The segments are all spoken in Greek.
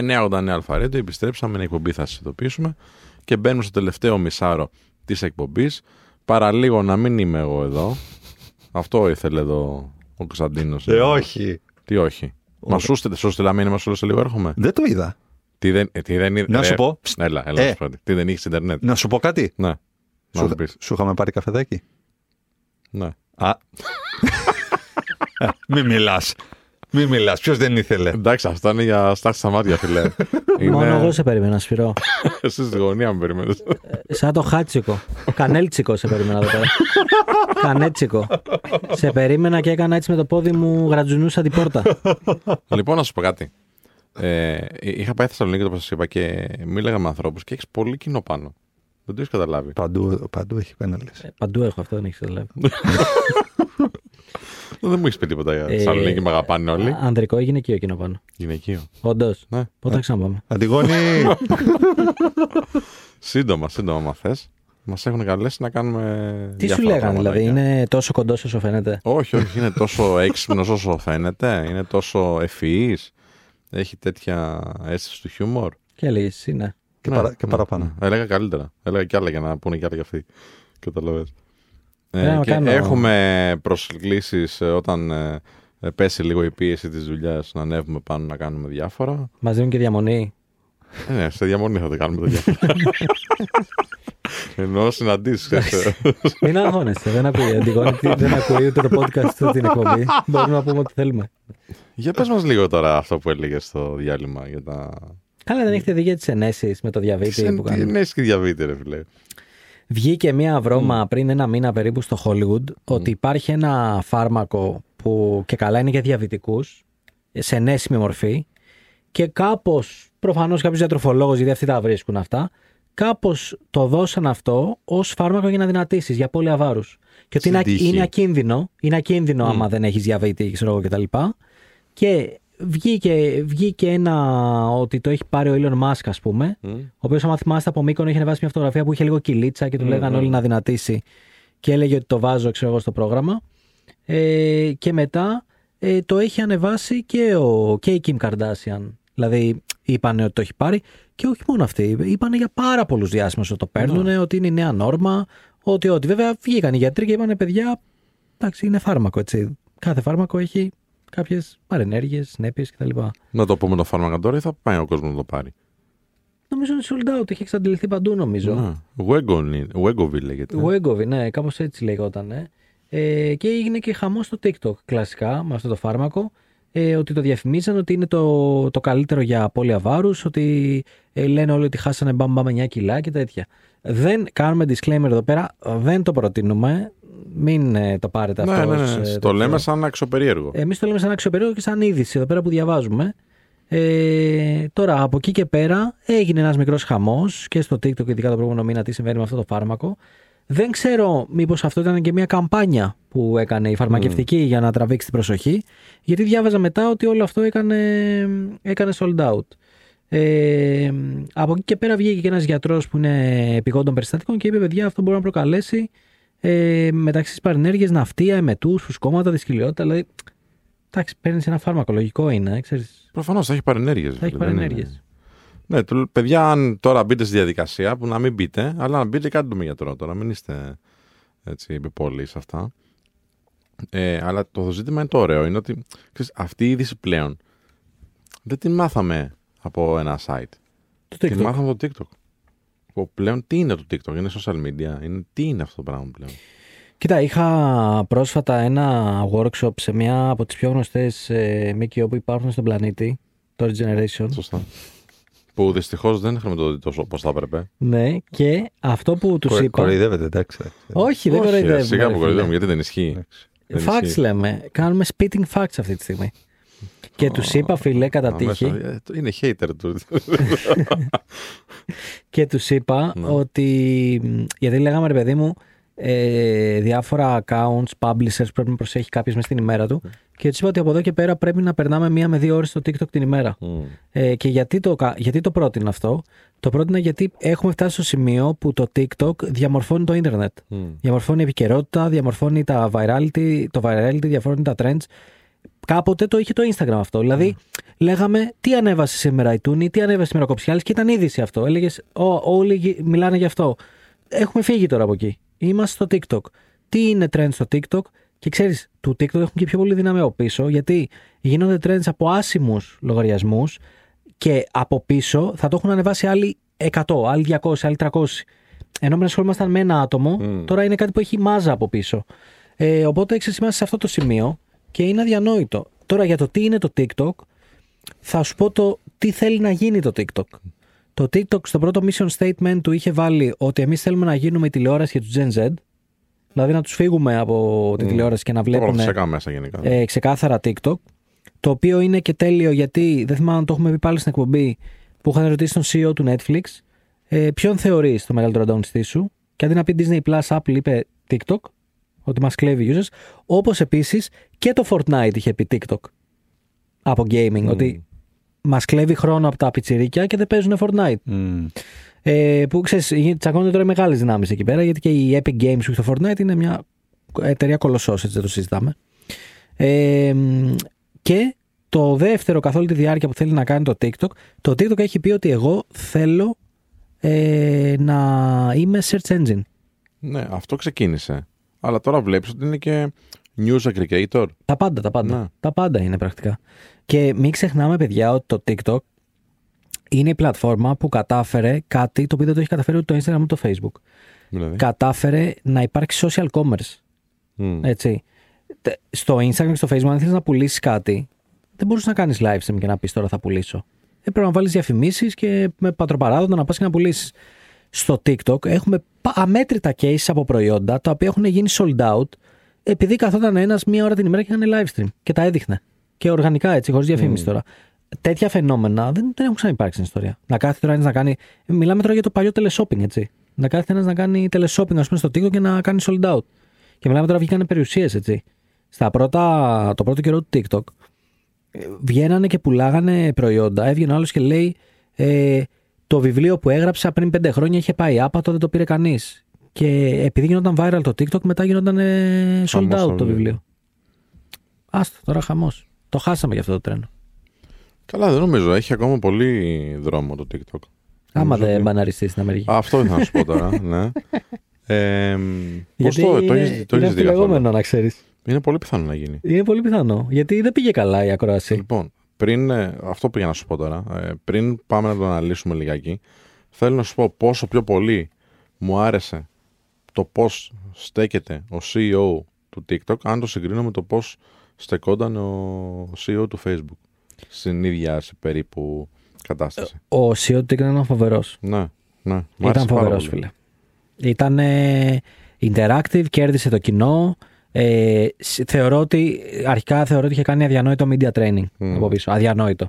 989 Αλφαρέντο, επιστρέψαμε, είναι εκπομπή, θα σας ειδοποιήσουμε. Και μπαίνουμε στο τελευταίο μισάρο της εκπομπής. Παραλίγο να μην είμαι εγώ εδώ. Αυτό ήθελε εδώ ο Κωνσταντίνος. Ε, όχι. Τι όχι. Μα σου στείλε, σου στείλε μήνυμα, σου σε λίγο έρχομαι. Δεν το είδα. Τι δεν, ε, τι δεν, Να ε, σου πω. Έλα, έλα, Ε. να σου πω. Τι δεν είχες Ιντερνετ. Να σου πω κάτι. Ναι. Να Σου, μου πεις. σου είχαμε πάρει καφεδάκι. Ναι. Α. Μην μιλάς. Μην μιλάς. Ποιος δεν ήθελε; Εντάξει, αυτά είναι για στάχτη στα μάτια, φιλέ. Μόνο εγώ σε περίμενα, Σπυρό. Εσύ στη γωνία μου περιμένει. Σαν το χάτσικο. Κανέλτσικο σε περίμενα εδώ πέρα. Κανέτσικο. σε περίμενα και έκανα έτσι με το πόδι μου γρατζουνούσα την πόρτα. λοιπόν, να σου πω κάτι. Ε, είχα πάει Θεσσαλονίκη, όπως σας είπα, και μίλαγα με ανθρώπους και έχεις πολύ κοινό πάνω. Δεν το έχεις καταλάβει. Παντού, παντού έχει πέναλε. Ε, Παντού έχω αυτό, δεν έχεις καταλάβει. Δεν μου έχεις πει τίποτα για Ε, Θεσσαλονίκη, με αγαπάνε όλοι. Ανδρικό ή γυναικείο κοινό πάνω. Γυναικείο. Όντως. Ναι. Πότε θα ξαναπάμε; Αντιγόνη. Σύντομα, σύντομα, μα θες. Μας έχουν καλέσει να κάνουμε. Τι σου διάφορα λέγανε, δηλαδή, πραγματάκια. είναι τόσο κοντός όσο φαίνεται; Όχι, όχι, είναι τόσο έξυπνος όσο φαίνεται. Είναι τόσο ευφυής. Έχει τέτοια αίσθηση του χιούμορ. Και έλεγε, είναι. και, Ναι, παρα- και ναι, παραπάνω. ναι. Έλεγα καλύτερα. Έλεγα κι άλλα για να πούνε κι άλλα κι αυτοί. Καταλαβες. Πρέπει Ε, να και κάνω- έχουμε προσκλήσεις όταν ε, ε, πέσει λίγο η πίεση της δουλειάς να ανέβουμε πάνω να κάνουμε διάφορα. Μα δίνουν και διαμονή. Ε, ναι, σε διαμονή θα τα κάνουμε τα διάφορα. Ενώ συναντήσεις. Μην αγχώνεστε, δεν ακούει. η Αντιγόνη, τι- δεν ακούει ούτε το podcast ούτε την εκπομπή. Μπορούμε να πούμε ό,τι θέλουμε. για πες μας λίγο τώρα αυτό που έλεγες στο διάλειμμα για τα. Καλά, δεν έχετε δει για τις ενέσεις με το διαβήτη που κάνουν. Τι είναι και διαβήτη, ρε φιλέ. Βγήκε μία βρώμα πριν ένα μήνα περίπου στο Hollywood ότι υπάρχει ένα φάρμακο που και καλά είναι για διαβητικούς σε ενέσιμη μορφή και κάπως, προφανώς κάποιος διατροφολόγος γιατί αυτοί τα βρίσκουν αυτά, κάπως το δώσαν αυτό ως φάρμακο για να δυνατήσεις για πόλη αβάρους. Και ότι είναι, Στην τύχη. είναι ακίνδυνο, είναι ακίνδυνο άμα δεν έχεις διαβήτη ξέρω εγώ κτλ. Και βγήκε, βγήκε ένα ότι το έχει πάρει ο Elon Musk, ας πούμε, ο οποίος, άμα θυμάστε από Μήκον, είχε ανεβάσει μια φωτογραφία που είχε λίγο κυλίτσα και του λέγανε όλοι να δυνατήσει. Και έλεγε ότι το βάζω, ξέρω εγώ, στο πρόγραμμα. Ε, και μετά ε, το έχει ανεβάσει και, ο, και η Kim Kardashian. Δηλαδή, είπαν ότι το έχει πάρει. Και όχι μόνο αυτοί. Είπαν για πάρα πολλούς διάσημους ότι το παίρνουν, ότι είναι η νέα νόρμα. Ότι, ότι. Βέβαια, βγήκαν οι γιατροί και είπαν, παιδιά, εντάξει, είναι φάρμακο, έτσι. Κάθε φάρμακο έχει κάποιες παρενέργειες, συνέπειες κτλ. Να το πούμε το φάρμακο τώρα ή θα πάει ο κόσμος να το πάρει; Νομίζω είναι sold out, είχε εξαντληθεί παντού νομίζω. Ναι. Wegovil Wegovil λέγεται. Wegovy, ναι, κάπως έτσι λέγονταν. Ε. Ε, και έγινε και χαμός στο TikTok κλασικά με αυτό το φάρμακο. Ε, ότι το διαφημίζαν ότι είναι το, το καλύτερο για απώλεια βάρους, ότι ε, λένε όλοι ότι χάσανε μπαμ μπαμ 9 κιλά και τέτοια. Δεν κάνουμε disclaimer εδώ πέρα, δεν το προτείνουμε. Μην ε, το πάρετε Ναι, αυτός. ναι, ως, ναι. ε, Το τέτοιο. λέμε σαν αξιοπερίεργο. Εμείς το λέμε σαν αξιοπερίεργο και σαν είδηση εδώ πέρα που διαβάζουμε. Ε, τώρα, από εκεί και πέρα έγινε ένας μικρός χαμός και στο TikTok, ειδικά το προηγούμενο μήνα, τι συμβαίνει με αυτό το φάρμακο. Δεν ξέρω μήπως αυτό ήταν και μια καμπάνια που έκανε η φαρμακευτική για να τραβήξει την προσοχή. Γιατί διάβαζα μετά ότι όλο αυτό έκανε, έκανε sold out. Ε, από εκεί και πέρα βγήκε και ένας γιατρός που είναι επιγόντων περιστατικών και είπε: Παιδιά, αυτό μπορεί να προκαλέσει ε, μεταξύ τη παρενέργεια ναυτία, εμετούς, φουσκώματα, δυσκολιότητα. Δηλαδή, εντάξει, παίρνεις ένα φάρμακο, λογικό είναι, ξέρεις, Προφανώς θα έχει παρενέργειες. θα έχει παρενέργειες. Ναι, του- παιδιά, αν τώρα μπείτε στη διαδικασία, που να μην μπείτε, αλλά να μπείτε κάντε το με γιατρό τώρα, μην είστε έτσι επιπόλοι σε αυτά. Ε, αλλά το ζήτημα είναι το ωραίο, είναι ότι ξέρεις, αυτή η είδηση πλέον δεν την μάθαμε από ένα site. Το Την TikTok. μάθαμε από το TikTok. Που πλέον τι είναι το TikTok, είναι social media, είναι, τι είναι αυτό το πράγμα πλέον; Κοίτα, είχα πρόσφατα ένα workshop σε μια από τις πιο γνωστές ε, ΜΚΟ που υπάρχουν στον πλανήτη, το Regeneration. Σωστά. που δυστυχώς δεν χρηματοδοτεί τόσο όπω θα έπρεπε. Ναι, και αυτό που τους Κορε- είπα... Κοροϊδεύετε, εντάξει. Όχι, δεν Όχι, κοροϊδεύουμε. Σιγά ρε που φίλε. κοροϊδεύουμε, γιατί δεν ισχύει. Δεν Facts ισχύει. λέμε. Κάνουμε spitting facts αυτή τη στιγμή. Και τους είπα, φιλέ, κατά Αμέσως, τύχη, ε, Είναι hater του. και τους είπα Ναι. ότι, μ, γιατί λέγαμε ρε παιδί μου, ε, διάφορα accounts, publishers πρέπει να προσέχει κάποιος μέσα στην ημέρα του και τους είπα ότι από εδώ και πέρα πρέπει να περνάμε μία με δύο ώρες στο TikTok την ημέρα. Μμ. Ε, και γιατί το, κα- γιατί το πρότεινα αυτό; Το πρότεινα γιατί έχουμε φτάσει στο σημείο που το TikTok διαμορφώνει το ίντερνετ. Μμ. Διαμορφώνει επικαιρότητα, διαμορφώνει τα virality, το virality, διαμορφώνει τα trends. Κάποτε το είχε το Instagram αυτό. Δηλαδή, λέγαμε τι ανέβασε σήμερα η Τούνη, τι ανέβασε σήμερα ο Κοψιάλης και ήταν είδηση αυτό. Έλεγες, όλοι γι- μιλάνε γι' αυτό. Έχουμε φύγει τώρα από εκεί. Είμαστε στο TikTok. Τι είναι trend στο TikTok; Και ξέρεις, του TikTok έχουν και πιο πολύ δύναμη από πίσω γιατί γίνονται trends από άσημους λογαριασμούς και από πίσω θα το έχουν ανεβάσει άλλοι 100, άλλοι 200, άλλοι 300. Ενώ πριν ασχολούμασταν με ένα άτομο, τώρα είναι κάτι που έχει μάζα από πίσω. Ε, οπότε ξέρεις, είμαστε σε αυτό το σημείο και είναι αδιανόητο. Τώρα για το τι είναι το TikTok, θα σου πω το τι θέλει να γίνει το TikTok. Το TikTok στο πρώτο mission statement του είχε βάλει ότι εμείς θέλουμε να γίνουμε η τηλεόραση για τους Gen Z. Δηλαδή να τους φύγουμε από τη τηλεόραση και να Το βλέπουν φυσικά μέσα γενικά. ε, ξεκάθαρα TikTok. Το οποίο είναι και τέλειο γιατί δεν θυμάμαι αν το έχουμε πει πάλι στην εκπομπή που είχαν ρωτήσει τον CEO του Netflix ε, ποιον θεωρείς το μεγαλύτερο ανταγωνιστή σου; Και αντί να πει Disney Plus, Apple είπε TikTok, ότι μας κλέβει users. Όπως επίσης και το Fortnite είχε πει TikTok από gaming, ότι μας κλέβει χρόνο από τα πιτσιρίκια και δεν παίζουν Fortnite. Μμ. Ε, που ξέρεις, τσακώνονται τώρα μεγάλες δυνάμεις εκεί πέρα, γιατί και η Epic Games που έχει το Fortnite είναι μια εταιρεία κολοσσός, έτσι δεν το συζητάμε. Ε, μ, και το δεύτερο καθ' όλη τη διάρκεια που θέλει να κάνει το TikTok, το TikTok έχει πει ότι εγώ θέλω ε, να είμαι search engine. Ναι, αυτό ξεκίνησε. Αλλά τώρα βλέπεις ότι είναι και news aggregator. Τα πάντα, τα πάντα. Ναι. Τα πάντα είναι πρακτικά. Και μην ξεχνάμε, παιδιά, ότι το TikTok είναι η πλατφόρμα που κατάφερε κάτι το οποίο δεν το έχει καταφέρει ούτε το Instagram ούτε το Facebook. Δηλαδή. Κατάφερε να υπάρξει social commerce. Μμ. Έτσι. Τε- Στο Instagram και στο Facebook, αν θέλει να πουλήσεις κάτι, δεν μπορούσες να κάνεις live stream και να πεις τώρα θα πουλήσω. Έπρεπε να βάλεις διαφημίσεις και με πατροπαράδοτα να πας και να πουλήσεις. Στο TikTok έχουμε πα- αμέτρητα cases από προϊόντα τα οποία έχουν γίνει sold out επειδή καθόταν ένας μία ώρα την ημέρα και έκανε live stream και τα έδειχνε. Και οργανικά έτσι, χωρίς διαφήμιση τώρα. Τέτοια φαινόμενα δεν, δεν έχουν ξαναυπάρξει στην ιστορία. Να κάθεται τώρα ένας να κάνει. Μιλάμε τώρα για το παλιό teleshopping, έτσι. Να κάθεται ένας να κάνει teleshopping, ας πούμε, στο TikTok και να κάνει sold out. Και μιλάμε τώρα βγήκαν περιουσίες, έτσι. Στα πρώτα, το πρώτο καιρό του TikTok ε, βγαίνανε και πουλάγανε προϊόντα. Έβγαινε άλλος και λέει ε, το βιβλίο που έγραψα πριν πέντε χρόνια είχε πάει άπατο, δεν το πήρε κανείς. Και επειδή γινόταν viral το TikTok, μετά γινόταν ε, sold Χαμός out το το βιβλίο. βιβλίο. Άστο, τώρα χαμός. Το χάσαμε για αυτό το τρένο. Καλά, δεν νομίζω. Έχει ακόμα πολύ δρόμο το TikTok. Άμα Νομίζω δεν ότι- μπαναριστεί στην Αμερική. Α, Αυτό ήθελα να σου πω τώρα. ναι. Ε, πώς Γιατί το, το είναι- έχεις, το είναι έχεις δει καθόλου. αμφιλεγόμενο, να ξέρεις. Είναι πολύ πιθανό να γίνει. Είναι πολύ πιθανό. Γιατί δεν πήγε καλά η ακρόαση. Λοιπόν, πριν, ε, αυτό πήγα να σου πω τώρα. Ε, πριν πάμε να το αναλύσουμε λιγάκι, θέλω να σου πω πόσο πιο πολύ μου άρεσε το πώς στέκεται ο CEO του TikTok, αν το συγκρίνω με το πώς στεκόταν ο CEO του Facebook. Στην ίδια σε περίπου κατάσταση. Ο CEO του TikTok ήταν φοβερός. ναι, ναι. Μ' Ήταν άρεσε πάρα φοβερός, πολύ. φίλε. Ήταν ε, interactive, κέρδισε το κοινό. Ε, σ- θεωρώ ότι, αρχικά θεωρώ ότι είχε κάνει αδιανόητο media training από πίσω. Αδιανόητο.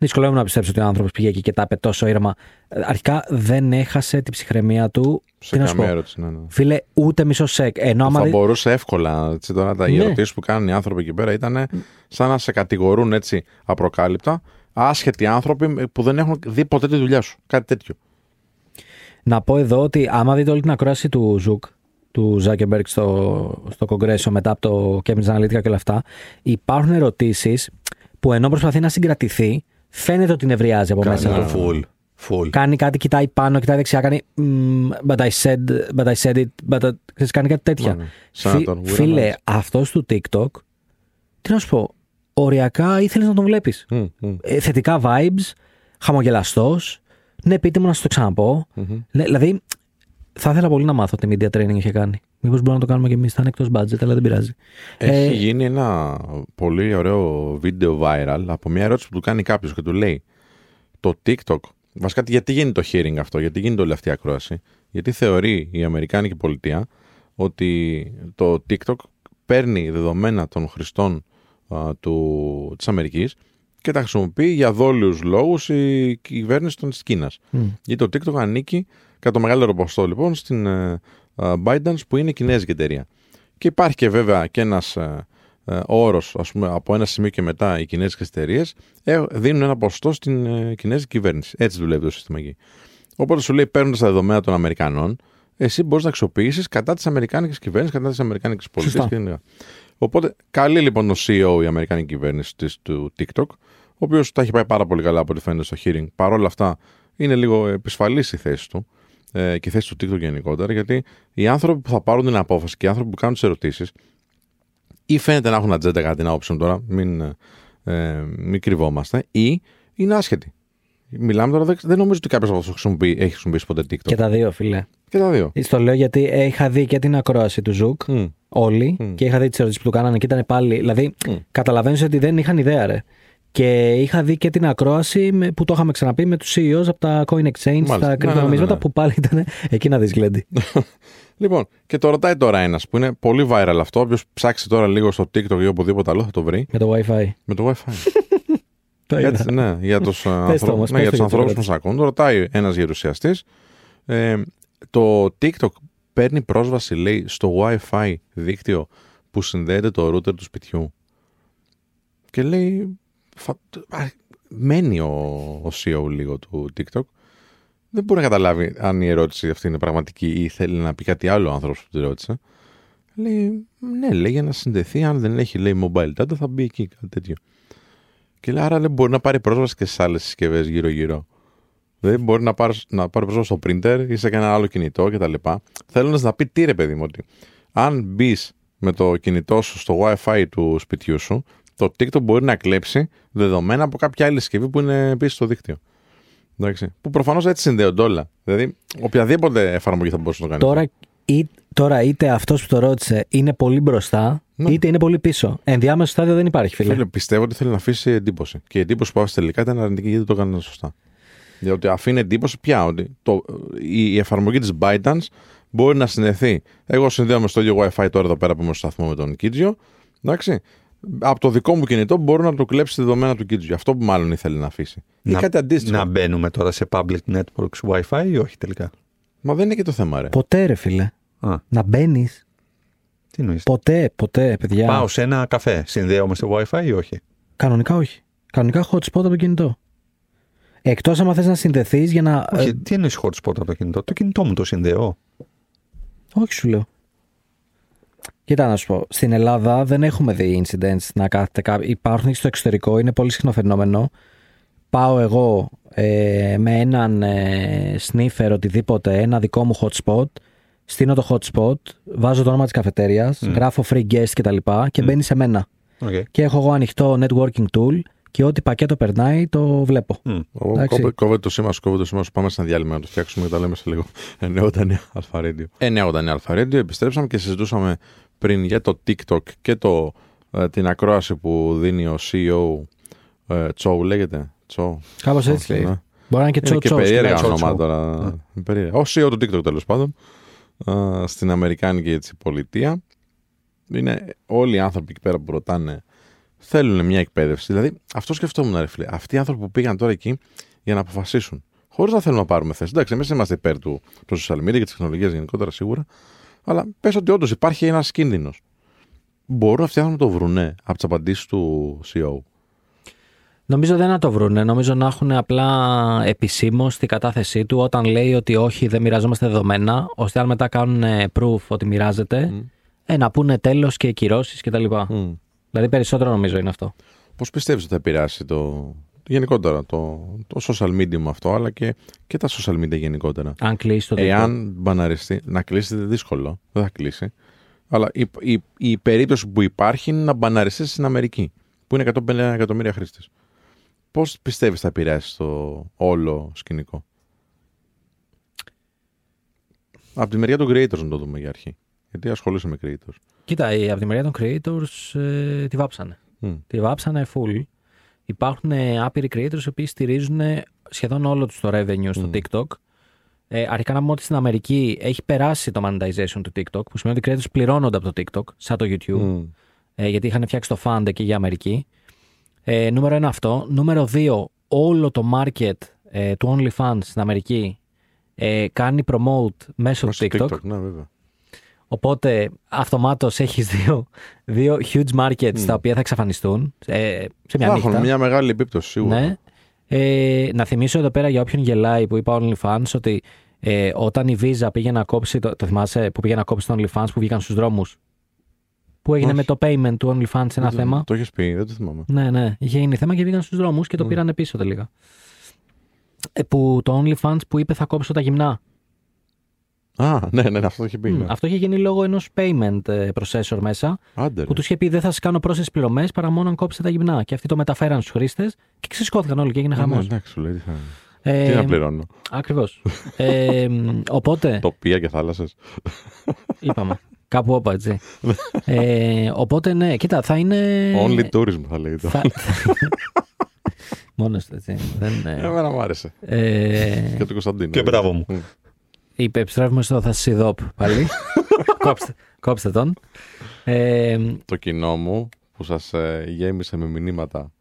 Δυσκολεύομαι να πιστέψω ότι ο άνθρωπος πήγε εκεί και τα είπε τόσο ήρεμα. Ε, Αρχικά δεν έχασε την ψυχραιμία του. Σε Τι να σου καμία πω; ερώτηση, ναι, ναι. Φίλε, ούτε μισό σεκ. Ενώ άμα θα δει- μπορούσε εύκολα. Έτσι, τώρα, τα, οι Ναι. ερωτήσεις που κάνουν οι άνθρωποι εκεί πέρα ήταν σαν να σε κατηγορούν έτσι απροκάλυπτα άσχετοι άνθρωποι που δεν έχουν δει ποτέ τη δουλειά σου. Κάτι τέτοιο. Να πω εδώ ότι άμα δείτε όλη την ακρόαση του Zuck, του Zuckerberg στο, στο Κογκρέσο μετά από το Cambridge Analytica και όλα αυτά, υπάρχουν ερωτήσεις που ενώ προσπαθεί να συγκρατηθεί, φαίνεται ότι νευριάζει από μέσα Κάνει του. το full. Full. Κάνει κάτι, κοιτάει πάνω, κοιτάει δεξιά, κάνει. «Μμμ, but I said, but I said it, but I... ξέρεις, κάνει κάτι τέτοια. Ναι, ναι. Σαν να τον φίλε, γυρνάει. αυτός του TikTok, τι να σου πω, οριακά ήθελες να τον βλέπεις. Μμ, μμ. Ε, θετικά vibes, χαμογελαστός. Ναι, πείτε μου να σα το ξαναπώ. Ναι, δηλαδή, θα ήθελα πολύ να μάθω τι media training είχε κάνει. Μήπως μπορούμε να το κάνουμε και εμείς. Θα είναι εκτός budget, αλλά δεν πειράζει. Έχει Ε, γίνει ένα πολύ ωραίο βίντεο viral από μια ερώτηση που του κάνει κάποιος και του λέει το TikTok. Βασικά, γιατί γίνεται το hearing αυτό, γιατί γίνεται όλη αυτή η ακρόαση. Γιατί θεωρεί η Αμερικάνικη πολιτεία ότι το TikTok παίρνει δεδομένα των χρηστών α, του, της Αμερικής και τα χρησιμοποιεί για δόλιους λόγους η κυβέρνηση των της Κίνας. μ. Γιατί το TikTok ανήκει κατά το μεγαλύτερο ποσοστό λοιπόν στην ε, ε, ByteDance που είναι κινέζικη εταιρεία. Και υπάρχει και βέβαια και ένας ε, ε, όρος, ας πούμε, από ένα σημείο και μετά οι κινέζικες εταιρείες δίνουν ένα ποσοστό στην ε, κινέζικη κυβέρνηση. Έτσι δουλεύει το σύστημα εκεί. Οπότε σου λέει παίρνοντας τα δεδομένα των Αμερικανών, εσύ μπορείς να αξιοποιήσεις κατά της Αμερικάνικης κυβέρνησης, κατά της Αμερικάνικης πολιτεία Σωστά. κλπ. Οπότε, καλεί λοιπόν ο CEO η Αμερικάνικη κυβέρνηση της, του TikTok, ο οποίος τα έχει πάει πάρα πολύ καλά από ό,τι φαίνεται στο hearing. Παρ' όλα αυτά, είναι λίγο επισφαλής η θέση του ε, και η θέση του TikTok γενικότερα, γιατί οι άνθρωποι που θα πάρουν την απόφαση και οι άνθρωποι που κάνουν τις ερωτήσεις, ή φαίνεται να έχουν ατζέντα κατά την άποψή μου τώρα, μην, ε, μην κρυβόμαστε, ή είναι άσχετοι. Μιλάμε τώρα, δεν, δεν νομίζω ότι κάποιος από αυτούς χρησιμοποιεί, έχει χρησιμοποιήσει ποτέ TikTok. Και τα δύο, φίλε. Και τα δύο. Στο λέω γιατί είχα δει και την ακρόαση του Zuck. Μμ. Όλοι. Και είχα δει τις ερωτήσεις που του κάνανε και ήταν πάλι. Δηλαδή, καταλαβαίνεις ότι δεν είχαν ιδέα, ρε. Και είχα δει και την ακρόαση με- που το είχαμε ξαναπεί με τους CEOs από τα coin exchange, Μάλιστα. τα Ναι, κρυπτονομίσματα ναι, ναι. που πάλι ήταν. Εκεί να δεις γλέντι. Λοιπόν, και το ρωτάει τώρα ένας που είναι πολύ viral αυτό. Όποιος ψάξει τώρα λίγο στο TikTok ή οπουδήποτε άλλο θα το βρει. με το WiFi. Με το WiFi. Το για, είδα. τις- ναι, για τους Πες το όμως, ναι, για πες τους το, ανθρώπους γιατί που μας ακούν. Το ρωτάει ένας γερουσιαστής. Ε, το TikTok παίρνει πρόσβαση, λέει, στο WiFi δίκτυο που συνδέεται το router του σπιτιού. Και λέει. Φα... α, Μένει ο, ο CEO λίγο του TikTok. Δεν μπορεί να καταλάβει αν η ερώτηση αυτή είναι πραγματική ή θέλει να πει κάτι άλλο ο άνθρωπος που τη ρώτησε. Λέει, ναι, λέει για να συνδεθεί. Αν δεν έχει, λέει, mobile data, θα μπει εκεί, κάτι τέτοιο. Και λέει, άρα λέει, μπορεί να πάρει πρόσβαση και σε άλλες συσκευές γύρω-γύρω. Δηλαδή, μπορεί να πάρεις, να πάρει πρόσβαση στο printer ή σε κανένα άλλο κινητό κτλ. Θέλοντας να πει τι ρε, παιδί μου, ότι αν μπεις με το κινητό σου στο WiFi του σπιτιού σου, το TikTok μπορεί να κλέψει δεδομένα από κάποια άλλη συσκευή που είναι επίσης στο δίκτυο. Εντάξει. Που προφανώς έτσι συνδέονται όλα. Δηλαδή, οποιαδήποτε εφαρμογή θα μπορούσε να το κάνει. Τώρα, ή, τώρα είτε αυτός που το ρώτησε είναι πολύ μπροστά, Ναι. είτε είναι πολύ πίσω. Ενδιάμεσο στάδιο δεν υπάρχει, φίλε. Φίλε, πιστεύω ότι θέλει να αφήσει εντύπωση. Και η εντύπωση που άφησε τελικά ήταν αρνητική γιατί το έκανε σωστά. Διότι αφήνει εντύπωση πια ότι το, η, η εφαρμογή της ByteDance μπορεί να συνδεθεί. Εγώ συνδέομαι στο ίδιο WiFi τώρα εδώ πέρα που είμαι στο σταθμό με τον Κίτζιο. Εντάξει. Από το δικό μου κινητό μπορώ να το κλέψει τη δεδομένα του Κίτζιο. Αυτό που μάλλον ήθελε να αφήσει. Ή Να, κάτι αντίστοιχο. να μπαίνουμε τώρα σε public networks Wi-Fi ή όχι τελικά; Μα δεν είναι και το θέμα, ρε. Ποτέ, ρε φίλε. Α, Να μπαίνεις. τι εννοείς; Ποτέ, ποτέ, παιδιά. Πάω σε ένα καφέ. Συνδέομαι στο Wi-Fi ή όχι; Κανονικά όχι. Κανονικά hotspot από το κινητό. Εκτός άμα θες να συνδεθείς για να. Όχι, ε, τι εννοείς hotspot από το κινητό; Το κινητό μου το συνδέω. όχι, σου λέω. Κοίτα να σου πω. Στην Ελλάδα δεν έχουμε δει incidents να κάθεται κάποιο. Υπάρχουν και στο εξωτερικό, είναι πολύ συχνό φαινόμενο. Πάω εγώ ε, με έναν ε, sniffer οτιδήποτε, ένα δικό μου hotspot, στείνω το hotspot, βάζω το όνομα της καφετέριας, γράφω free guest κτλ. Και, και μπαίνει σε μένα. Okay. Και έχω εγώ ανοιχτό networking tool και ό,τι πακέτο περνάει το βλέπω. Εγώ Εντάξει. κόβε- Κόβεται το σήμα σου, κόβεται το σήμα σου. Πάμε σε ένα διάλειμμα να το φτιάξουμε και τα λέμε σε λίγο. 989 Αλφα Radio. 989 Αλφα Radio. Επιστρέψαμε και συζητούσαμε πριν για το TikTok και το, ε, την ακρόαση που δίνει ο CEO ε, Τσόου, λέγεται; Τσόου. Κάπως έτσι Ναι. λέει. Μπορεί να είναι και Είναι τσο και τσο. περίεργα Τσο, ονόματα τσο. τώρα. Περίεργα. Ο CEO του TikTok τέλος πάντων. α, Στην Αμερικάνικη έτσι, πολιτεία. Είναι όλοι οι άνθρωποι εκεί πέρα που ρωτάνε θέλουν μια εκπαίδευση. Δηλαδή, αυτό σκεφτόμουν, ρε φίλε. Αυτοί οι άνθρωποι που πήγαν τώρα εκεί για να αποφασίσουν. Χωρίς να θέλουμε να πάρουμε θέση. Εντάξει, εμείς είμαστε υπέρ του, του social media και της τεχνολογίας γενικότερα σίγουρα. Αλλά πες ότι όντως υπάρχει ένας κίνδυνος. Μπορούν αυτοί οι άνθρωποι να το βρουνε από τις απαντήσεις του E CEO. Νομίζω δεν να το βρούνε. Νομίζω να έχουν απλά επισήμως την κατάθεσή του όταν λέει ότι όχι, δεν μοιραζόμαστε δεδομένα, ώστε αν μετά κάνουν ε, proof ότι μοιράζεται, ε, να πούνε τέλος και κυρώσεις κτλ. Mm. Δηλαδή περισσότερο νομίζω είναι αυτό. Πώς πιστεύεις ότι θα επηρεάσει το, γενικότερα το, το social media με αυτό, αλλά και, και τα social media γενικότερα; Αν κλείσει το δίκτυο. Εάν μπαναριστεί, να κλείσει είναι δύσκολο, δεν θα κλείσει. Αλλά η, η, η περίπτωση που υπάρχει είναι να μπαναριστείς στην Αμερική, που είναι 150 εκατομμύρια χρήστες. Πώς πιστεύεις θα επηρεάσει το όλο σκηνικό; Από τη μεριά των creators να το δούμε για αρχή. Γιατί ασχολείσαι με creators; Κοίτα, η- από τη μεριά των creators ε, τη βάψανε. Μμ. Τη βάψανε full. Υπάρχουν ε, άπειροι creators οι οποίοι στηρίζουν ε, σχεδόν όλο τους το revenue στο TikTok. Ε, αρχικά να πούμε ότι στην Αμερική έχει περάσει το monetization του TikTok, που σημαίνει ότι οι creators πληρώνονται από το TikTok, σαν το YouTube, Μμ. ε, γιατί είχαν φτιάξει το fund εκεί για Αμερική. Ε, νούμερο ένα αυτό. Νούμερο δύο, όλο το market ε, του OnlyFans στην Αμερική ε, κάνει promote μέσω του Στο TikTok. ναι, βέβαια. Οπότε αυτομάτως έχεις δύο, δύο huge markets τα οποία θα εξαφανιστούν ε, σε μια Θα νύχτα. έχουν μια μεγάλη επίπτωση σίγουρα. Ναι. Ε, να θυμίσω εδώ πέρα για όποιον γελάει που είπα OnlyFans ότι Ε, όταν η Visa πήγε να κόψει, το, το θυμάσαι, που πήγε να κόψει τον OnlyFans που βγήκαν στους δρόμους; Που έγινε Όχι. με το payment του OnlyFans ένα Δεν το- θέμα; Το έχει πει, δεν το θυμάμαι. Ναι, ναι. Είχε γίνει θέμα και βγήκαν στους δρόμους και το Mm. πήραν πίσω τελικά. Ε, που το OnlyFans που είπε θα κόψω τα γυμνά. Α, ναι, ναι, ναι, αυτό το έχει πει. Μμ, ναι. Αυτό είχε γίνει λόγω ενός payment ε, processor μέσα. Άντε, Που ρε. τους είχε πει δεν θα σας κάνω πρόσθετε πληρωμές παρά μόνο αν κόψετε τα γυμνά. Και αυτοί το μεταφέραν στους χρήστες και ξεσηκώθηκαν όλοι και έγινε Α, ναι, χαμός. εντάξει, σου λέει τι θα. Ε, Τι να πληρώνω. Ακριβώς. ε, μ, οπότε. Τοπία και θάλασσες. Είπαμε. Κάπου όπα, έτσι. ε, οπότε, ναι, κοίτα, θα είναι. Only tourism θα λέγεται. Θα... Μόνος του, έτσι. Δεν, ε, Εμένα μου άρεσε. ε, Και του Κωνσταντίνου. Και μπράβο μου. Μμ. είπε, επιστρέφουμε στο θα Σιδόπ πάλι. κόψτε, κόψτε τον. Ε, Το κοινό μου που σας γέμισε με μηνύματα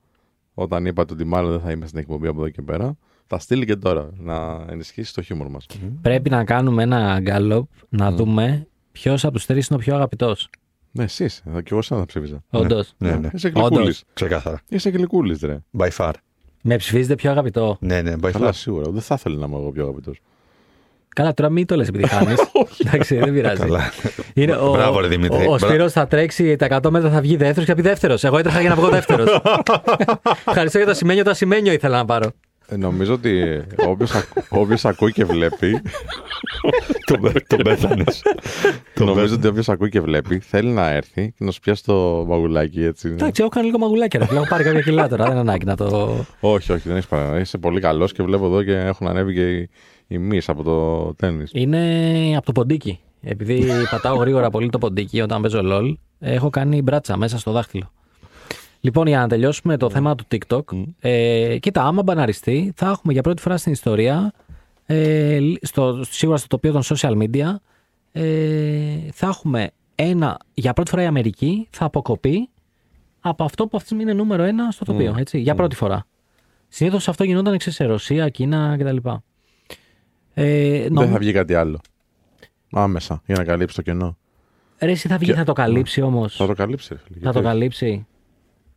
όταν είπατε ότι μάλλον δεν θα είμαι στην εκπομπή από εδώ και πέρα. Τα στείλει και τώρα να ενισχύσει το χιούμορ μας. πρέπει να κάνουμε ένα γκάλωπ να δούμε ποιος από τους τρεις είναι ο πιο αγαπητός. Ναι, εσύ είσαι. Θα- Και εγώ σαν θα ψήφιζα. Όντως. Ναι, ναι. Είσαι Όντως. γλυκούλη. Ξεκάθαρα. Είσαι γλυκούλης, ρε. By far. Με ψηφίζετε πιο αγαπητό. Ναι, ναι, by Καλά, far. σίγουρα. Δεν θα ήθελα να είμαι εγώ πιο αγαπητός. Καλά, τώρα μην το λες επειδή χάνεις. Εντάξει, δεν πειράζει. Καλά. Είναι ο, Μπράβο, ρε, Δημήτρη. Ο, ο Μπρα- Σπύρος θα τρέξει τα 100 μέτρα, θα βγει δεύτερος και θα πει δεύτερος. Εγώ έτρεχα για να βγω δεύτερος. Ευχαριστώ για το σημαίνιο, το ασημένιο ήθελα να πάρω. Ε, νομίζω ότι όποιος ακούει και βλέπει. Τον τον πέθανες. νομίζω ότι όποιος ακούει και βλέπει θέλει να έρθει και να σου πιάσει το μαγουλάκι έτσι. Εντάξει, έχω κάνει λίγο μαγουλάκια. Ρε. φίλε. Έχω πάρει κάποια κιλά τώρα. Δεν είναι ανάγκη να το. Όχι, όχι, δεν έχεις παρά. Είσαι πολύ καλός και βλέπω εδώ και έχουν ανέβει και οι, οι μυς από το τέννη. Είναι από το ποντίκι. Επειδή πατάω γρήγορα πολύ το ποντίκι όταν παίζω LOL, έχω κάνει μπράτσα μέσα στο δάχτυλο. Λοιπόν, για να τελειώσουμε το θέμα του TikTok. Ε, κοίτα, άμα μπαναριστεί, θα έχουμε για πρώτη φορά στην ιστορία, ε, στο, σίγουρα στο τοπίο των social media, ε, θα έχουμε ένα, για πρώτη φορά η Αμερική θα αποκοπεί από αυτό που αυτή τη στιγμή είναι νούμερο ένα στο τοπίο. Έτσι, για πρώτη φορά. Συνήθως αυτό γινόταν εξή σε Ρωσία, Κίνα κτλ. Ε, Δεν νομ- θα βγει κάτι άλλο. Άμεσα για να καλύψει το κενό. Ρε, εσύ θα βγει, Και- θα το καλύψει όμως. Θα το καλύψει, ρε φίλε. Θα το Γιατί όχι. καλύψει.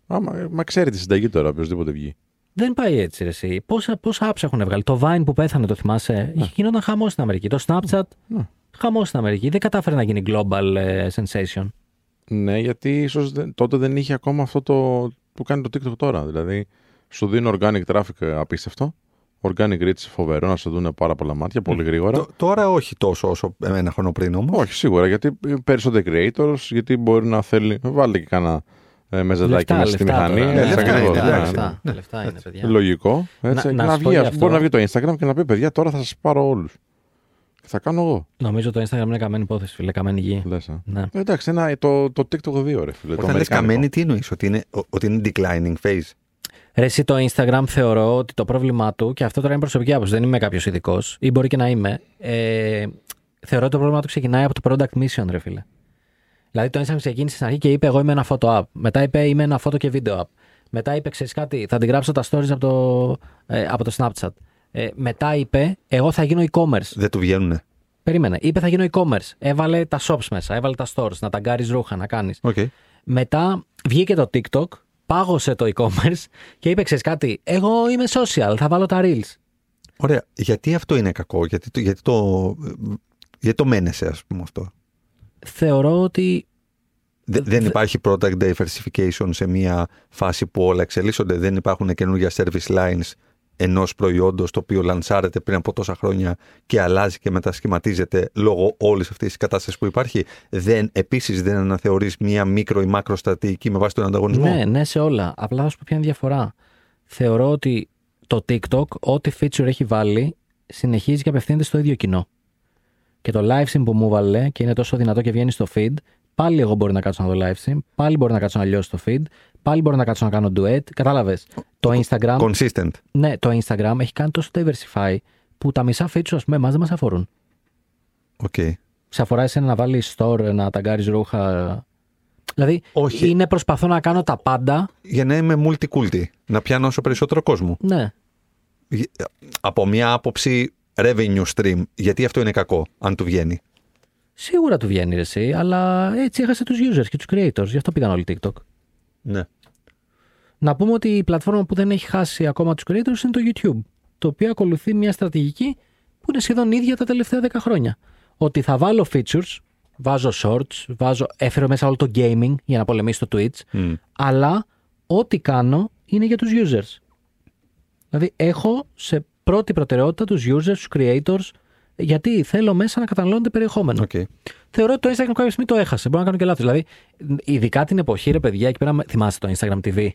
Άμα, μα ξέρει τη συνταγή τώρα, οποιοδήποτε βγει. Δεν πάει έτσι, ρε, εσύ. Πόσα, πόσα apps έχουν βγάλει; Το Vine που πέθανε, το θυμάσαι; Είχε γινόταν χαμός στην Αμερική. Το Snapchat, Ναι. χαμός στην Αμερική. Δεν κατάφερε να γίνει global ε, sensation. Ναι, γιατί ίσως τότε δεν είχε ακόμα αυτό το που κάνει το TikTok τώρα. Δηλαδή, σου δίνει organic traffic ε, απίστευτο. Organic reach φοβερό να σε δουν πάρα πολλά μάτια, πολύ γρήγορα. Τ- Τώρα όχι τόσο όσο ένα χρόνο πριν όμως. Όχι, σίγουρα, γιατί περισσότεροι creators, γιατί μπορεί να θέλει. Βάλτε και κάνα ε, μεζεδάκι Λεφτά, μέσα στη λεφτά μηχανή. τώρα. Ναι, έτσι λεφτά ακριβώς, είναι, ναι, εντάξει. ναι. Λεφτά, λεφτά είναι, παιδιά. Λογικό. Έτσι, Να- να, να σου πω βγει, γι' ας- αυτό. Μπορεί να βγει το Instagram και να πει: Παιδιά, τώρα θα σας πάρω όλους. Και θα κάνω εγώ. Νομίζω το Instagram είναι καμένη υπόθεση, φίλε. Καμένη γη. Λες, ε. Ναι. Ε, Εντάξει, ένα, το, το TikTok 2, ρε φίλε. το Όταν λες αμερικάνικο. καμένη, τι εννοείς, ότι είναι, ο- ότι είναι declining phase; Ρε, εσύ το Instagram θεωρώ ότι το πρόβλημά του, και αυτό τώρα είναι προσωπική άποψη, δεν είμαι κάποιος ειδικός, ή μπορεί και να είμαι. Ε, θεωρώ ότι το πρόβλημά του ξεκινάει από το product mission, ρε φίλε. Δηλαδή το Instagram ξεκίνησε στην αρχή και είπε: Εγώ είμαι ένα photo app. Μετά είπε: Είμαι ένα photo και video app. Μετά είπε: Ξέρεις κάτι, θα αντιγράψω τα stories από το, ε, από το Snapchat. Ε, μετά είπε: Εγώ θα γίνω e-commerce. Δεν του βγαίνουνε. Περίμενε. Είπε: Θα γίνω e-commerce. Έβαλε τα shops μέσα, έβαλε τα stores, να ταγκάρεις ρούχα, να κάνεις. Οκ. Μετά βγήκε το TikTok, πάγωσε το e-commerce και είπε: Ξέρεις κάτι, εγώ είμαι social, θα βάλω τα reels. Ωραία. Γιατί αυτό είναι κακό, γιατί το, γιατί το, γιατί το μένεσαι, ας πούμε αυτό; Θεωρώ ότι Δε- δεν υπάρχει product diversification σε μια φάση που όλα εξελίσσονται. Δεν υπάρχουν καινούργια service lines ενός προϊόντος το οποίο λανσάρεται πριν από τόσα χρόνια και αλλάζει και μετασχηματίζεται λόγω όλης αυτής της κατάστασης που υπάρχει. Δεν, επίσης δεν αναθεωρείς μια μικρο ή μάκρο στρατηγική με βάση τον ανταγωνισμό; Ναι, ναι, σε όλα. Απλά θα σου πω ποια είναι η διαφορά. Θεωρώ ότι το TikTok, ό,τι feature έχει βάλει, συνεχίζει και απευθύνεται στο ίδιο κοινό. Και το live stream που έβαλε και είναι τόσο δυνατό και βγαίνει στο feed, πάλι εγώ μπορώ να κάτσω να δω live stream, πάλι μπορώ να κάτσω να λιώσω το feed, πάλι μπορώ να κάτσω να κάνω duet. Κατάλαβες. Το Instagram, Consistent. ναι, το Instagram έχει κάνει τόσο diversify που τα μισά feature, ας πούμε, εμάς δεν μας αφορούν. Οκ. Σε αφορά εσένα να βάλεις store, να ταγκάρεις ρούχα. Δηλαδή, Όχι. είναι προσπαθώ να κάνω τα πάντα. Για να είμαι multi-culti. Να πιάνω όσο περισσότερο κόσμο. Ναι, Από μια άποψη revenue stream, γιατί αυτό είναι κακό, αν του βγαίνει. Σίγουρα του βγαίνει ρε εσύ, αλλά έτσι έχασε τους users και τους creators, γι' αυτό πήγαν όλοι TikTok. Ναι. Να πούμε ότι η πλατφόρμα που δεν έχει χάσει ακόμα τους creators είναι το YouTube, το οποίο ακολουθεί μια στρατηγική που είναι σχεδόν ίδια τα τελευταία 10 χρόνια. Ότι θα βάλω features, βάζω shorts, βάζω, έφερε μέσα όλο το gaming για να πολεμήσει το Twitch, Μμ. αλλά ό,τι κάνω είναι για τους users. Δηλαδή έχω σε πρώτη προτεραιότητα τους users, τους creators, γιατί θέλω μέσα να καταναλώνεται περιεχόμενο. Οκ. Θεωρώ ότι το Instagram κάποια στιγμή το έχασε. Μπορώ να κάνω και λάθος. Δηλαδή, ειδικά την εποχή, ρε παιδιά, εκεί πέρα. Θυμάστε το Instagram TV.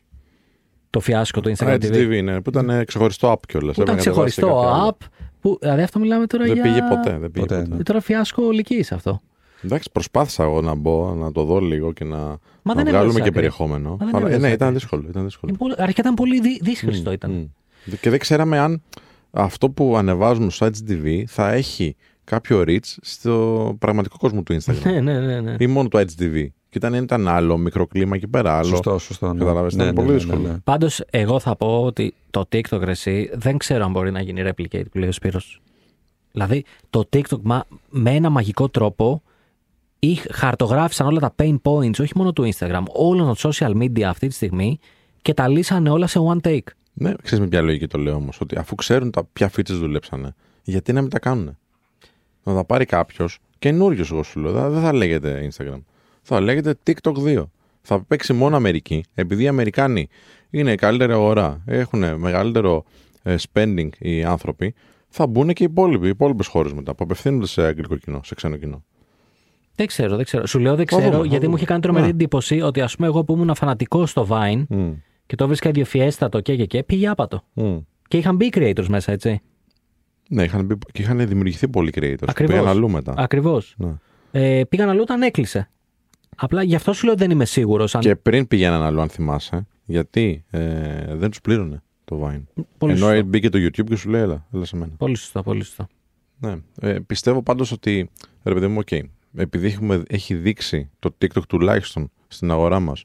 Το φιάσκο του Instagram TV. TV, ναι, που ήταν ε, ξεχωριστό app κιόλας. Που ήταν ξεχωριστό app. Που, δηλαδή, αυτό μιλάμε τώρα Δεν για. πήγε ποτέ. Δεν πήγε Ποτέ, ποτέ. ναι. Τώρα φιάσκο ολικής αυτό. Εντάξει, προσπάθησα εγώ να μπω, να το δω λίγο και να, να δεν βγάλουμε έβγαζες και άκρη. περιεχόμενο. Μα δεν Αλλά, ε, έβγαζες ναι, ήταν άκρη. δύσκολο. Ήταν δύσκολο. Είναι πολύ- Αρχικά ήταν πολύ δι- δύσχριστο. ήταν. Μμ. Και δεν ξέραμε αν αυτό που ανεβάζουμε στο HDTV θα έχει κάποιο reach στο πραγματικό κόσμο του Instagram. Ναι, ναι, ναι. ναι. ή μόνο το HDTV. Και ήταν, ήταν άλλο, μικρό κλίμα εκεί πέρα. Άλλο. Σωστό, σωστό. Ναι. Καταλάβες, ήταν πολύ δύσκολο. Πάντως, εγώ θα πω ότι το TikTok ρε, εσύ, δεν ξέρω αν μπορεί να γίνει replicate που λέει ο Σπύρος. Δηλαδή, το TikTok μα- με ένα μαγικό τρόπο ή χαρτογράφησαν όλα τα pain points, όχι μόνο του Instagram, όλων των social media αυτή τη στιγμή και τα λύσανε όλα σε one take. Ναι, ξέρεις με ποια λογική το λέω όμως. Ότι αφού ξέρουν τα ποια features δουλέψανε, γιατί να μην τα κάνουν. Να τα πάρει κάποιος καινούριο, εγώ σου λέω. δεν- Δεν θα λέγεται Instagram. Θα λέγεται TikTok 2. Θα παίξει μόνο Αμερική, επειδή οι Αμερικάνοι είναι η καλύτερη αγορά, έχουν μεγαλύτερο ε, spending οι άνθρωποι, θα μπουν και οι υπόλοιποι, οι υπόλοιπες χώρες μετά που απευθύνονται σε αγγλικό κοινό, σε ξένο κοινό. Δεν ξέρω, δεν ξέρω. Σου λέω δεν Θα ξέρω, δούμε, θα γιατί δούμε. μου είχε κάνει τρομερή Ναι. εντύπωση ότι ας πούμε εγώ που ήμουν φανατικός στο Vine Μμ, και το βρίσκα ιδιοφιέστατο και και και, πήγε άπατο. μμ. Και είχαν μπει creators μέσα, έτσι. Ναι, είχαν, μπει- και είχαν δημιουργηθεί πολλοί creators. που Ακριβώς. Πήγαν αλλού μετά. Ακριβώς. Ναι. Ε, πήγαν αλλού όταν έκλεισε. Απλά γι' αυτό σου λέω δεν είμαι σίγουρος. Αν... Και πριν πήγαιναν αλλού, αν θυμάσαι, γιατί ε, δεν τους πλήρωνε το Vine. Πολύ Ενώ σωστό. μπήκε το YouTube και σου λέει, έλα, έλα σε μένα. Πολύ σωστό, πολύ σωστό. Ναι. Ε, πιστεύω πάντως ότι, ρε παιδί μου, οκ, επειδή έχουμε, έχει δείξει το TikTok τουλάχιστον στην αγορά μας,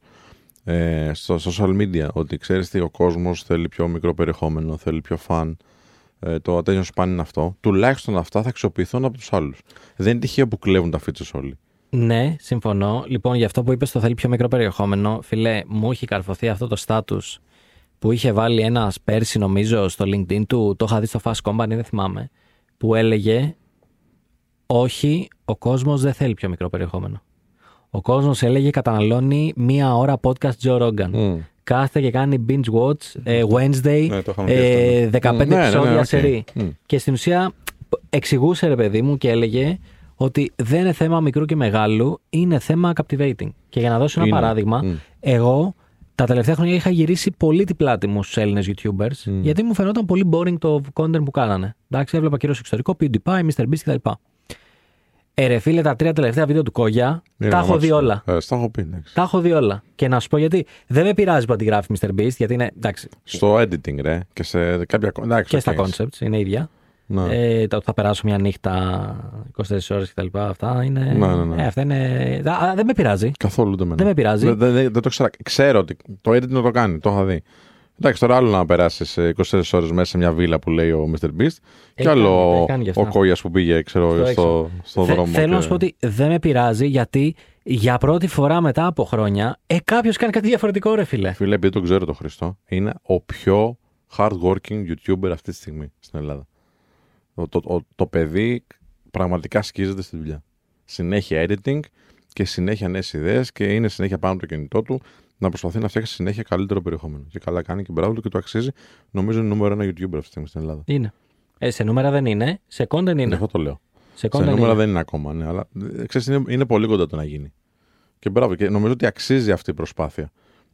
ε, στο social media, ότι ξέρεις τι, ο κόσμος θέλει πιο μικρό περιεχόμενο, θέλει πιο fun, ε, το attention span είναι αυτό, τουλάχιστον αυτά θα αξιοποιηθούν από τους άλλους. Δεν είναι τυχαίο που κλέβουν τα features όλοι. Ναι, συμφωνώ. Λοιπόν, για αυτό που είπες, το θέλει πιο μικρό περιεχόμενο. Φίλε, μου έχει καρφωθεί αυτό το status που είχε βάλει ένας πέρσι, νομίζω, στο LinkedIn του. Το είχα δει στο Fast Company, δεν θυμάμαι. Που έλεγε Όχι, ο κόσμος δεν θέλει πιο μικρό περιεχόμενο. Ο κόσμος έλεγε καταναλώνει μία ώρα podcast Joe Rogan. Mm. Κάθεται και κάνει binge watch ε, Wednesday, Ναι, το είχαμε πει ε, 15 Ναι, ναι, ναι, επεισόδια οκ. σερί. Μμ. Και στην ουσία εξηγούσε ρε παιδί μου και έλεγε ότι δεν είναι θέμα μικρού και μεγάλου, είναι θέμα captivating. Και για να δώσω ένα Είναι. παράδειγμα, Μμ. εγώ τα τελευταία χρόνια είχα γυρίσει πολύ την πλάτη μου στους Έλληνες YouTubers, γιατί μου φαινόταν πολύ boring το content που κάνανε. Εντάξει, έβλεπα κυρίω εξωτερικό, PewDiePie, MrBeast κτλ. Ε, ρε φίλε, τα τρία τελευταία βίντεο του Κόγια Είναι τα έχω αμάξι. δει όλα. Ε, στα έχω πει, εντάξει. Τα έχω δει όλα. Και να σου πω γιατί. Δεν με πειράζει που αντιγράφεις MrBeast, γιατί είναι. Εντάξει, Στο editing, ρε, και σε κάποια... Εντάξει, και στα ok. concepts είναι ίδια. Ναι. Ε, το ότι θα περάσω μια νύχτα 24 ώρες κτλ. Αυτά είναι. Ναι, ναι, ναι. Ε, αυτά είναι. Α, δεν με πειράζει. Καθόλου δεν με Δεν με πειράζει. Δεν, δεν, δεν το ήξερα. Ξέρω ότι το editing το κάνει, το είχα δει. Εντάξει, τώρα άλλο να περάσεις 24 ώρες μέσα σε μια βίλα που λέει ο Mr. Beast. Έχει και άλλο κάνει, έχει κάνει κι αυτά. ο Κογιάς που πήγε, ξέρω, Στο στο, στο, Θε- δρόμο. θέλω και- να σου πω ότι δεν με πειράζει γιατί για πρώτη φορά μετά από χρόνια ε, κάποιος κάνει κάτι διαφορετικό, ρε φίλε. Φίλε, επειδή το ξέρω το Χριστό, είναι ο πιο hardworking YouTuber αυτή τη στιγμή στην Ελλάδα. Το, το, το, το παιδί πραγματικά σκίζεται στη δουλειά. Συνέχεια editing και συνέχεια νέες ιδέες και είναι συνέχεια πάνω από το κινητό του να προσπαθεί να φτιάξει συνέχεια καλύτερο περιεχόμενο. Και καλά κάνει και μπράβο του και το αξίζει. Νομίζω είναι νούμερο ένα YouTuber αυτή τη στιγμή στην Ελλάδα. Είναι. Ε, σε νούμερα δεν είναι, σε content είναι. Είναι. Αυτό το λέω. Σε content Σε νούμερα είναι. δεν είναι ακόμα, ναι, αλλά ε, ξέρεις, είναι, είναι πολύ κοντά το να γίνει. Και μπράβο, και νομίζω ότι αξίζει αυτή η προσπάθεια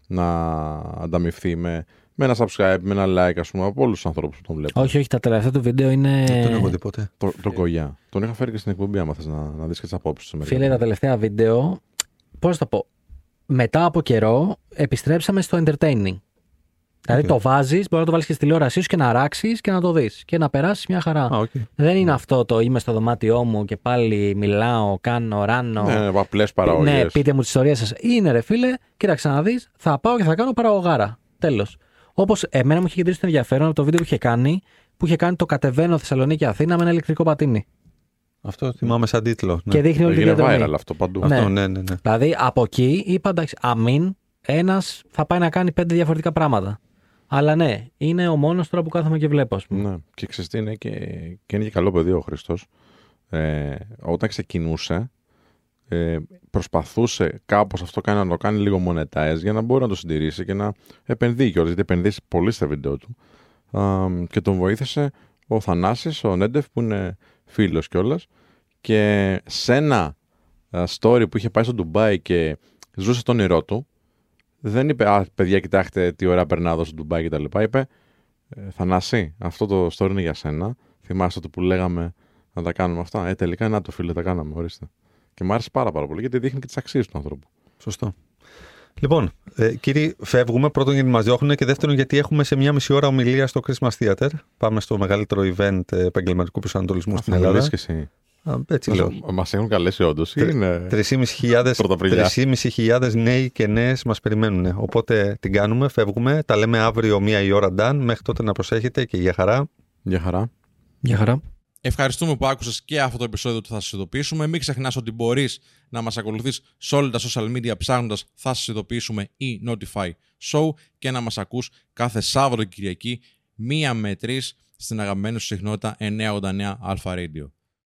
να ανταμειφθεί με, με ένα subscribe, με ένα like, ας πούμε, από όλους τους ανθρώπους που τον βλέπουν. Όχι, όχι, τα τελευταία του βίντεο είναι. Δεν τον έχω δει ποτέ. Το, τον Κογιά. Τον είχα φέρει και στην εκπομπή, άμα θες να, να δεις και τις απόψεις του. Φίλε, τα τελευταία βίντεο, πώς θα το πω, μετά από καιρό επιστρέψαμε στο entertaining. Δηλαδή Οκ. το βάζεις, μπορεί να το βάλεις και στη τηλεόρασή σου και να ράξεις και να το δεις και να περάσεις μια χαρά. Α, οκ. Δεν είναι αυτό το είμαι στο δωμάτιό μου και πάλι μιλάω, κάνω, ράνω. Ναι, ναι, απλές παραγωγές. Ναι, πείτε μου τις ιστορίες σας. Είναι ρε φίλε, κοίταξε να δεις, θα πάω και θα κάνω παραγωγάρα. Τέλος. Όπως εμένα μου είχε κεντρήσει το ενδιαφέρον από το βίντεο που είχε κάνει, που είχε κάνει το κατεβαίνω Θεσσαλονίκη Αθήνα με ένα ηλεκτρικό πατίνι. Αυτό θυμάμαι σαν τίτλο. Ναι. Και δείχνει όλη τη Έγινε διαδρομή. viral αυτό παντού. Ναι. Αυτό, ναι, ναι, ναι. Δηλαδή από εκεί είπα εντάξει, αμήν, ένας θα πάει να κάνει πέντε διαφορετικά πράγματα. Αλλά ναι, είναι ο μόνος τώρα που κάθομαι και βλέπω, ας πούμε. Ναι, και ξέρεις τι είναι και, και είναι και καλό παιδί ο Χριστός. Ε, όταν ξεκινούσε, ε, προσπαθούσε κάπως αυτό κάνει, να το κάνει λίγο monetize για να μπορεί να το συντηρήσει και να επενδύει κιόλας, γιατί επενδύσει πολύ στα βίντεο του. Α, και τον βοήθησε ο Θανάσης, ο Νέντεφ που είναι φίλος κιόλας και σε ένα story που είχε πάει στο Ντουμπάι και ζούσε τον όνειρό του, δεν είπε «Α, παιδιά, κοιτάξτε τι ωραία περνάω εδώ στο Ντουμπάι» και τα λοιπά. Είπε «Ε, «Θανάση, αυτό το story είναι για σένα. Θυμάστε το που λέγαμε να τα κάνουμε αυτά. Ε, τελικά να το φίλε, τα κάναμε, ορίστε». Και μου άρεσε πάρα, πάρα πολύ γιατί δείχνει και τις αξίες του ανθρώπου. Σωστό. Λοιπόν, ε, κύριοι, φεύγουμε. Πρώτον γιατί μας διώχνουν και δεύτερον γιατί έχουμε σε μία μισή ώρα ομιλία στο Christmas Theater. Πάμε στο μεγαλύτερο event ε, επαγγελματικού προσανατολισμού στην Ελλάδα. και εσύ. Α, έτσι λέω. Μας έχουν καλέσει όντως. Είναι... 3.500 νέοι και νέες μας περιμένουν. Οπότε την κάνουμε, φεύγουμε. Τα λέμε αύριο μία η ώρα, Ντάν. Μέχρι τότε να προσέχετε και για χαρά. Για χαρά. Για χαρά. Ευχαριστούμε που άκουσες και αυτό το επεισόδιο του Θα σας ειδοποιήσουμε. Μην ξεχνάς ότι μπορείς να μας ακολουθείς σε όλα τα social media ψάχνοντας Θα σας ειδοποιήσουμε ή Notify Show και να μας ακούς κάθε Σάββατο Κυριακή μία με τρεις στην αγαπημένη σου συχνότητα 989 Alpha Radio.